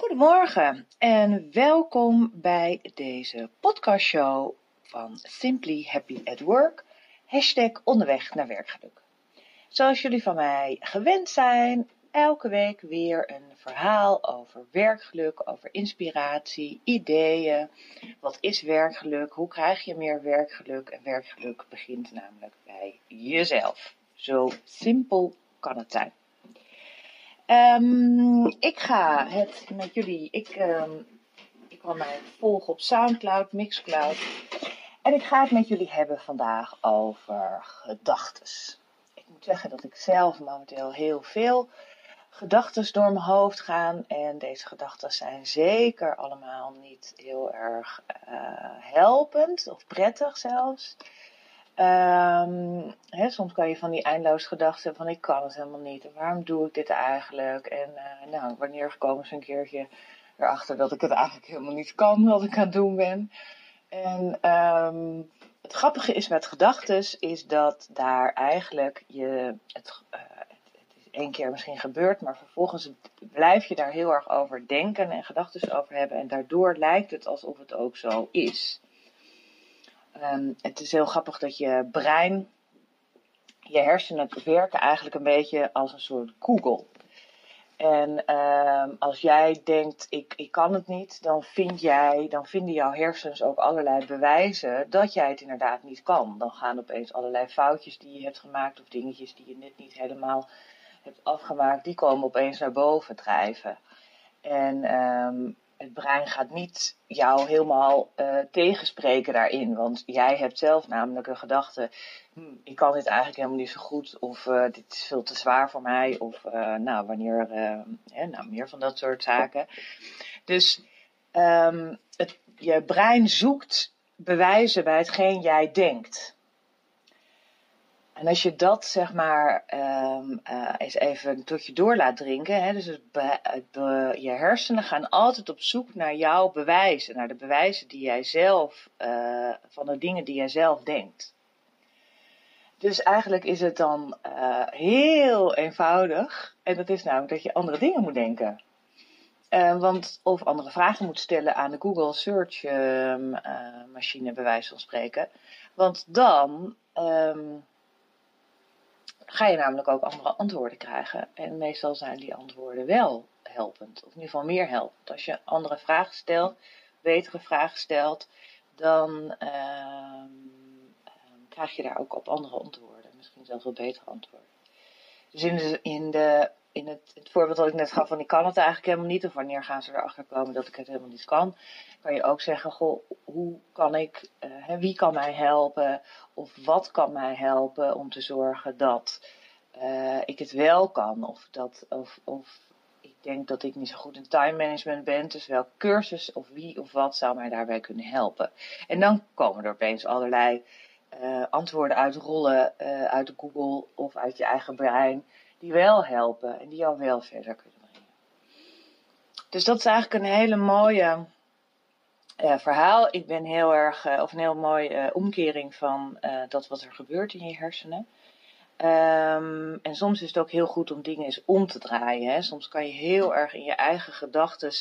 Goedemorgen en welkom bij deze podcastshow van Simply Happy at Work, hashtag onderweg naar werkgeluk. Zoals jullie van mij gewend zijn, elke week weer een verhaal over werkgeluk, over inspiratie, ideeën. Wat is werkgeluk? Hoe krijg je meer werkgeluk? En werkgeluk begint namelijk bij jezelf. Zo simpel kan het zijn. Um, ik ga het met jullie. Ik, um, ik kan mij volgen op Soundcloud, Mixcloud. En ik ga het met jullie hebben vandaag over gedachtes. Ik moet zeggen dat ik zelf momenteel heel veel gedachten door mijn hoofd gaan. En deze gedachten zijn zeker allemaal niet heel erg uh, helpend of prettig zelfs. Um, soms kan je van die eindeloos gedachten van ik kan het helemaal niet. Waarom doe ik dit eigenlijk? En uh, nou, wanneer komen ze een keertje erachter dat ik het eigenlijk helemaal niet kan wat ik aan het doen ben. En um, het grappige is met gedachten is dat daar eigenlijk je het, uh, het is één keer misschien gebeurd, maar vervolgens blijf je daar heel erg over denken en gedachten over hebben. En daardoor lijkt het alsof het ook zo is. Um, het is heel grappig dat je brein, je hersenen werken eigenlijk een beetje als een soort Google. En um, als jij denkt, ik, ik kan het niet, dan vind jij, dan vinden jouw hersens ook allerlei bewijzen dat jij het inderdaad niet kan. Dan gaan opeens allerlei foutjes die je hebt gemaakt of dingetjes die je net niet helemaal hebt afgemaakt, die komen opeens naar boven drijven. En um, het brein gaat niet jou helemaal uh, tegenspreken daarin. Want jij hebt zelf namelijk een gedachte: hm, ik kan dit eigenlijk helemaal niet zo goed. Of uh, dit is veel te zwaar voor mij. Of uh, nou, wanneer, hè, nou, meer van dat soort zaken. Dus um, het, je brein zoekt bewijzen bij hetgeen jij denkt. En als je dat zeg maar um, eens even tot je door laat drinken, hè, dus je hersenen gaan altijd op zoek naar jouw bewijzen, naar de bewijzen die jij zelf, uh, van de dingen die jij zelf denkt. Dus eigenlijk is het dan uh, heel eenvoudig, en dat is namelijk dat je andere dingen moet denken. want, of andere vragen moet stellen aan de Google Search ehm, machine, bij wijze van spreken. Want dan um, ga je namelijk ook andere antwoorden krijgen. En meestal zijn die antwoorden wel helpend, of in ieder geval meer helpend. Als je andere vragen stelt, betere vragen stelt, dan uh, uh, krijg je daar ook op andere antwoorden. Misschien zelfs wel betere antwoorden. Dus in, de, in het, het, voorbeeld dat ik net gaf van ik kan het eigenlijk helemaal niet, of wanneer gaan ze erachter komen dat ik het helemaal niet kan, kan je ook zeggen, goh, hoe kan ik, uh, wie kan mij helpen, of wat kan mij helpen om te zorgen dat uh, ik het wel kan, of, dat, of, of ik denk dat ik niet zo goed in time management ben, dus welk cursus of wie of wat zou mij daarbij kunnen helpen. En dan komen er opeens allerlei uh, antwoorden uitrollen uh, uit Google of uit je eigen brein, die wel helpen en die jou wel verder kunnen brengen. Dus dat is eigenlijk een hele mooie uh, verhaal. Ik ben heel erg, uh, of een heel mooie uh, omkering van dat wat er gebeurt in je hersenen. Um, en soms is het ook heel goed om dingen eens om te draaien. Hè. Soms kan je heel erg in je eigen gedachten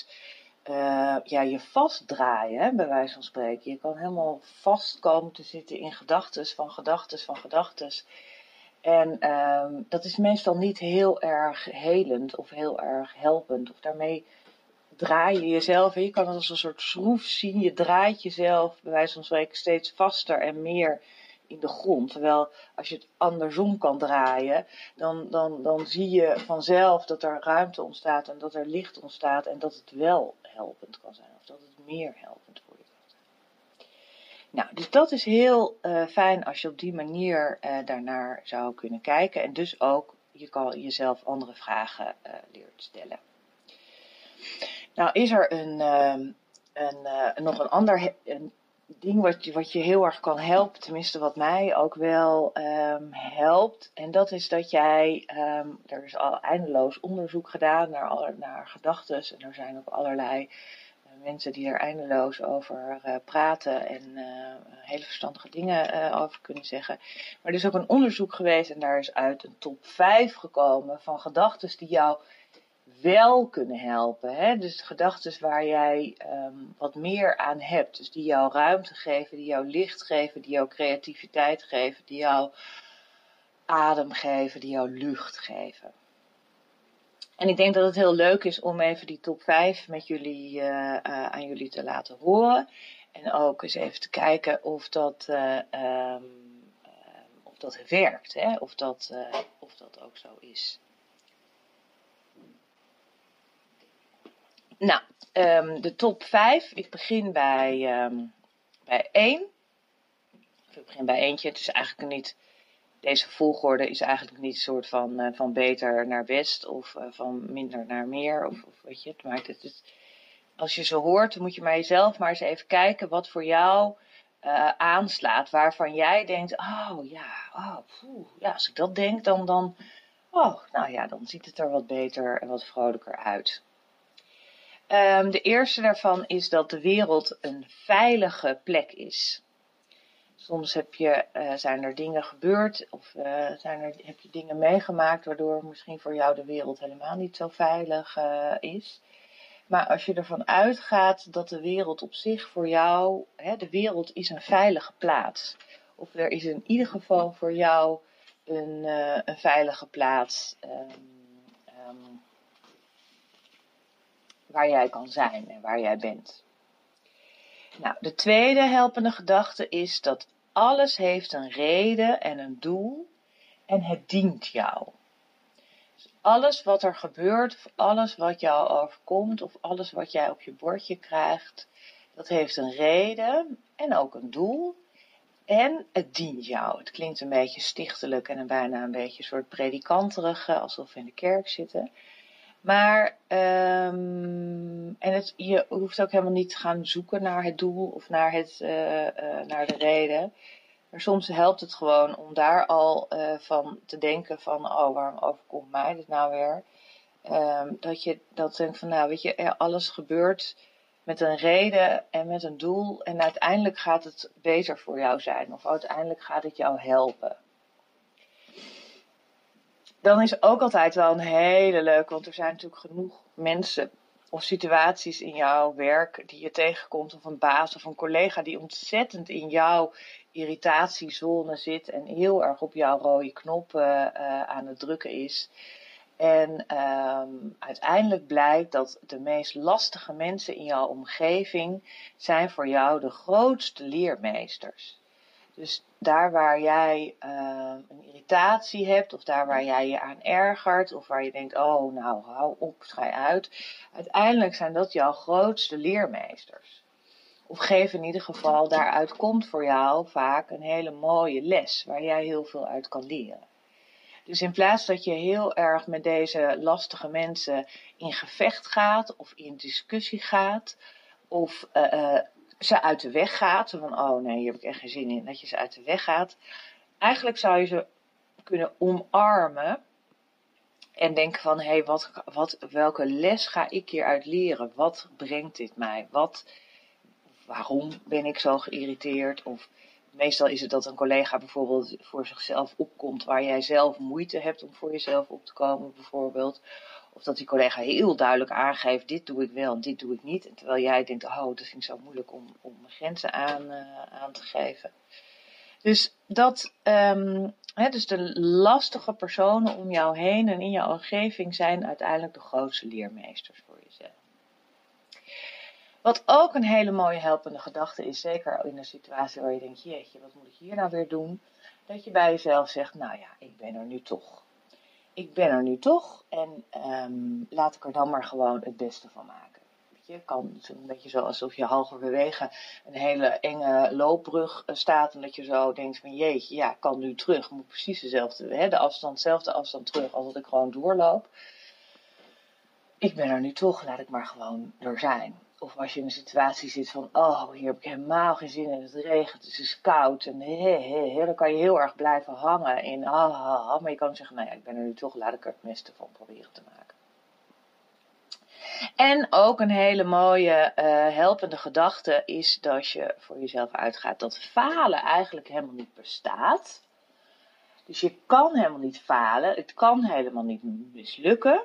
ja, je vastdraaien, hè, bij wijze van spreken. Je kan helemaal vast komen te zitten in gedachten van gedachten van gedachten. En um, dat is meestal niet heel erg helend of heel erg helpend. Of daarmee draai je jezelf. Je kan het als een soort schroef zien. Je draait jezelf, bij wijze van spreken, steeds vaster en meer in de grond. Terwijl als je het andersom kan draaien, dan, dan, dan zie je vanzelf dat er ruimte ontstaat en dat er licht ontstaat en dat het wel helpend kan zijn. Of dat het meer helpend voor je kan zijn. Nou, dus dat is heel uh, fijn als je op die manier uh, daarnaar zou kunnen kijken. En dus ook je kan jezelf andere vragen uh, leert stellen. Nou is er een, uh, een, nog een ander een ding wat je, wat je heel erg kan helpen, tenminste wat mij ook wel um, helpt. En dat is dat jij, um, er is al eindeloos onderzoek gedaan naar, naar gedachten. En er zijn ook allerlei mensen die er eindeloos over uh, praten en hele verstandige dingen over kunnen zeggen. Maar er is ook een onderzoek geweest en daar is uit een top 5 gekomen van gedachten die jou wel kunnen helpen. Hè? Dus gedachten waar jij ehm, wat meer aan hebt. Dus die jou ruimte geven, die jou licht geven, die jou creativiteit geven, die jou adem geven, die jou lucht geven. En ik denk dat het heel leuk is om even die top 5 met jullie, uh, uh, aan jullie te laten horen. En ook eens even te kijken of dat, uh, um, of dat werkt. Hè? Of, dat, of dat ook zo is. Nou, um, de top 5. Ik begin bij, bij 1. Ik begin bij eentje. Het is eigenlijk niet deze volgorde is eigenlijk niet een soort van, uh, van beter naar best of uh, van minder naar meer. Of, of weet je, het maakt het, als je ze hoort, dan moet je maar jezelf maar eens even kijken wat voor jou uh, aanslaat. Waarvan jij denkt, oh ja, oh, ja, als ik dat denk, dan, dan, oh, nou ja, dan ziet het er wat beter en wat vrolijker uit. Um, de eerste daarvan is dat de wereld een veilige plek is. Soms heb je, uh, zijn er dingen gebeurd of uh, zijn er, heb je dingen meegemaakt waardoor misschien voor jou de wereld helemaal niet zo veilig uh, is. Maar als je ervan uitgaat dat de wereld op zich voor jou, hè, de wereld is een veilige plaats. Of er is in ieder geval voor jou een, een veilige plaats um, um, waar jij kan zijn en waar jij bent. Nou, de tweede helpende gedachte is dat alles heeft een reden en een doel en het dient jou. Dus alles wat er gebeurt, of alles wat jou overkomt, of alles wat jij op je bordje krijgt, dat heeft een reden en ook een doel. En het dient jou. Het klinkt een beetje stichtelijk en een bijna een beetje soort predikanterige, alsof we in de kerk zitten. Maar, um, en het, je hoeft ook helemaal niet te gaan zoeken naar het doel of naar, het, uh, uh, naar de reden. Maar soms helpt het gewoon om daar al uh, van te denken van, oh, waarom overkomt mij dit nou weer? Um, dat je dat denkt van, nou, weet je, alles gebeurt met een reden en met een doel. En uiteindelijk gaat het beter voor jou zijn. Of uiteindelijk gaat het jou helpen dan is ook altijd wel een hele leuk, want er zijn natuurlijk genoeg mensen of situaties in jouw werk die je tegenkomt, of een baas of een collega die ontzettend in jouw irritatiezone zit en heel erg op jouw rode knop uh, uh, aan het drukken is. En um, uiteindelijk blijkt dat de meest lastige mensen in jouw omgeving zijn voor jou de grootste leermeesters. Dus daar waar jij uh, een irritatie hebt, of daar waar jij je aan ergert, of waar je denkt, oh nou hou op, schij uit. Uiteindelijk zijn dat jouw grootste leermeesters. Of geef in ieder geval, daaruit komt voor jou vaak een hele mooie les, waar jij heel veel uit kan leren. Dus in plaats dat je heel erg met deze lastige mensen in gevecht gaat, of in discussie gaat, of uh, ze uit de weg gaat. Van, oh nee, hier heb ik echt geen zin in. Dat je ze uit de weg gaat. Eigenlijk zou je ze kunnen omarmen. En denken van, hé, hey, wat, wat, welke les ga ik hieruit leren? Wat brengt dit mij? Wat, waarom ben ik zo geïrriteerd? Of meestal is het dat een collega bijvoorbeeld voor zichzelf opkomt waar jij zelf moeite hebt om voor jezelf op te komen, bijvoorbeeld. Of dat die collega heel duidelijk aangeeft, dit doe ik wel en dit doe ik niet. Terwijl jij denkt, oh, dat vind ik zo moeilijk om, om mijn grenzen aan, uh, aan te geven. Dus dat, um, hè, dus de lastige personen om jou heen en in jouw omgeving zijn uiteindelijk de grootste leermeesters voor jezelf. Wat ook een hele mooie helpende gedachte is, zeker in een situatie waar je denkt, jeetje, wat moet ik hier nou weer doen? Dat je bij jezelf zegt, nou ja, ik ben er nu toch ik ben er nu toch en um, laat ik er dan maar gewoon het beste van maken. Je kan een beetje zo alsof je halverwege een hele enge loopbrug eh, staat en dat je zo denkt van jeetje, ja, ik kan nu terug. moet precies dezelfde, hè, de afstand, dezelfde afstand terug als dat ik gewoon doorloop. Ik ben er nu toch, laat ik maar gewoon er zijn. Of als je in een situatie zit van, oh, hier heb ik helemaal geen zin in, het regent, het is koud. En he, dan kan je heel erg blijven hangen in, ah, maar je kan zeggen, nou ja, ik ben er nu toch, laat ik er het beste van proberen te maken. En ook een hele mooie uh, helpende gedachte is dat je voor jezelf uitgaat dat falen eigenlijk helemaal niet bestaat. Dus je kan helemaal niet falen, het kan helemaal niet mislukken.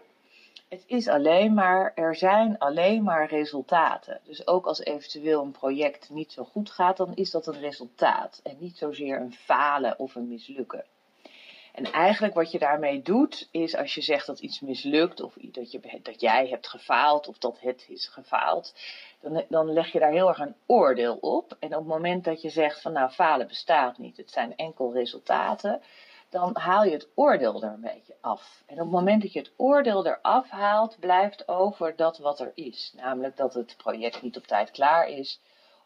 Het is alleen maar, er zijn alleen maar resultaten. Dus ook als eventueel een project niet zo goed gaat, dan is dat een resultaat. En niet zozeer een falen of een mislukken. En eigenlijk wat je daarmee doet, is als je zegt dat iets mislukt, of dat, jij hebt gefaald, of dat het is gefaald, dan, dan leg je daar heel erg een oordeel op. En op het moment dat je zegt van nou, falen bestaat niet, het zijn enkel resultaten, dan haal je het oordeel er een beetje af. En op het moment dat je het oordeel eraf haalt, blijft over dat wat er is. Namelijk dat het project niet op tijd klaar is,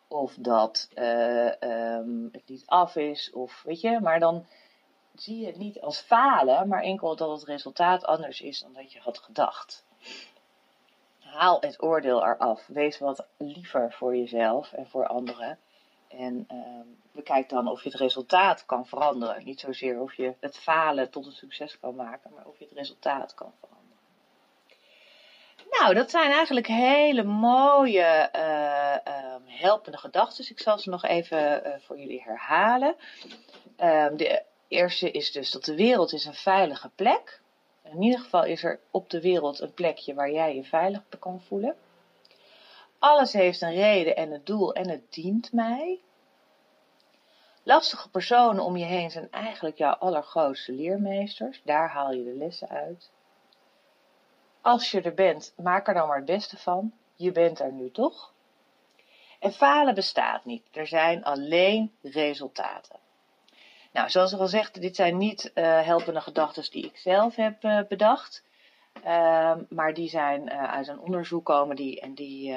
of dat uh, um, het niet af is, of weet je, maar dan zie je het niet als falen, maar enkel dat het resultaat anders is dan dat je had gedacht. Haal het oordeel eraf. Wees wat liever voor jezelf en voor anderen. En bekijk dan of je het resultaat kan veranderen. Niet zozeer of je het falen tot een succes kan maken, maar of je het resultaat kan veranderen. Nou, dat zijn eigenlijk hele mooie uh, helpende gedachten. Ik zal ze nog even uh, voor jullie herhalen. Ehm, de eerste is dus dat de wereld is een veilige plek. In ieder geval is er op de wereld een plekje waar jij je veilig kan voelen. Alles heeft een reden en een doel en het dient mij. Lastige personen om je heen zijn eigenlijk jouw allergrootste leermeesters. Daar haal je de lessen uit. Als je er bent, maak er dan maar het beste van. Je bent er nu toch? En falen bestaat niet. Er zijn alleen resultaten. Nou, zoals ik al zeg, dit zijn niet uh, helpende gedachten die ik zelf heb uh, bedacht. Uh, maar die zijn uh, uit een onderzoek komen die, en die,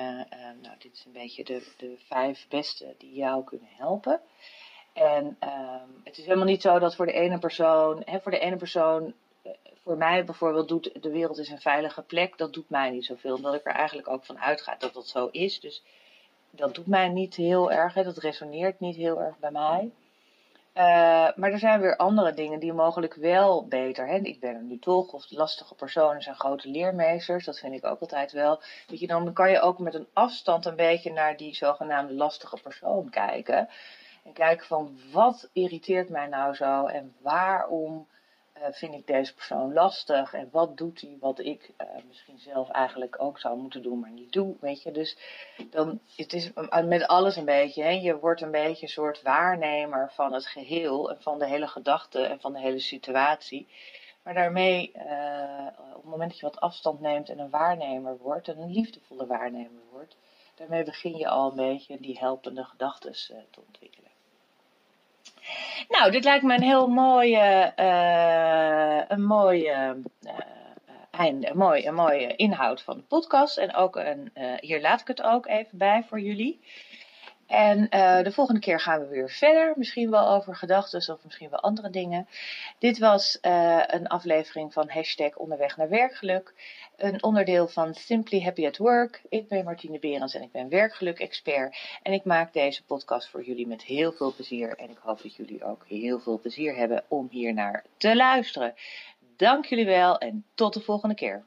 nou, dit is een beetje de, de vijf beste die jou kunnen helpen. En ehm, het is helemaal niet zo dat voor de ene persoon, hè, voor de ene persoon, voor mij bijvoorbeeld doet de wereld is een veilige plek, dat doet mij niet zoveel. Omdat ik er eigenlijk ook van uitga dat dat zo is. Dus dat doet mij niet heel erg, hè, dat resoneert niet heel erg bij mij. Uh, maar er zijn weer andere dingen die mogelijk wel beter. Hè? Ik ben er nu toch, of lastige personen zijn grote leermeesters, dat vind ik ook altijd wel. Weet je, dan kan je ook met een afstand een beetje naar die zogenaamde lastige persoon kijken. En kijken van wat irriteert mij nou zo en waarom vind ik deze persoon lastig en wat doet hij wat ik uh, misschien zelf eigenlijk ook zou moeten doen, maar niet doe, weet je. Dus dan, het is met alles een beetje, hè? je wordt een beetje een soort waarnemer van het geheel en van de hele gedachte en van de hele situatie. Maar daarmee, uh, op het moment dat je wat afstand neemt en een waarnemer wordt, en een liefdevolle waarnemer wordt, daarmee begin je al een beetje die helpende gedachten te ontwikkelen. Nou, dit lijkt me een heel mooie, uh, een mooie, uh, einde, een mooie, een mooie inhoud van de podcast. En ook een, uh, hier laat ik het ook even bij voor jullie. En uh, de volgende keer gaan we weer verder. Misschien wel over gedachten of misschien wel andere dingen. Dit was uh, een aflevering van hashtag onderweg naar werkgeluk. Een onderdeel van Simply Happy at Work. Ik ben Martine Berends en ik ben werkgeluk-expert. En ik maak deze podcast voor jullie met heel veel plezier. En ik hoop dat jullie ook heel veel plezier hebben om hier naar te luisteren. Dank jullie wel en tot de volgende keer.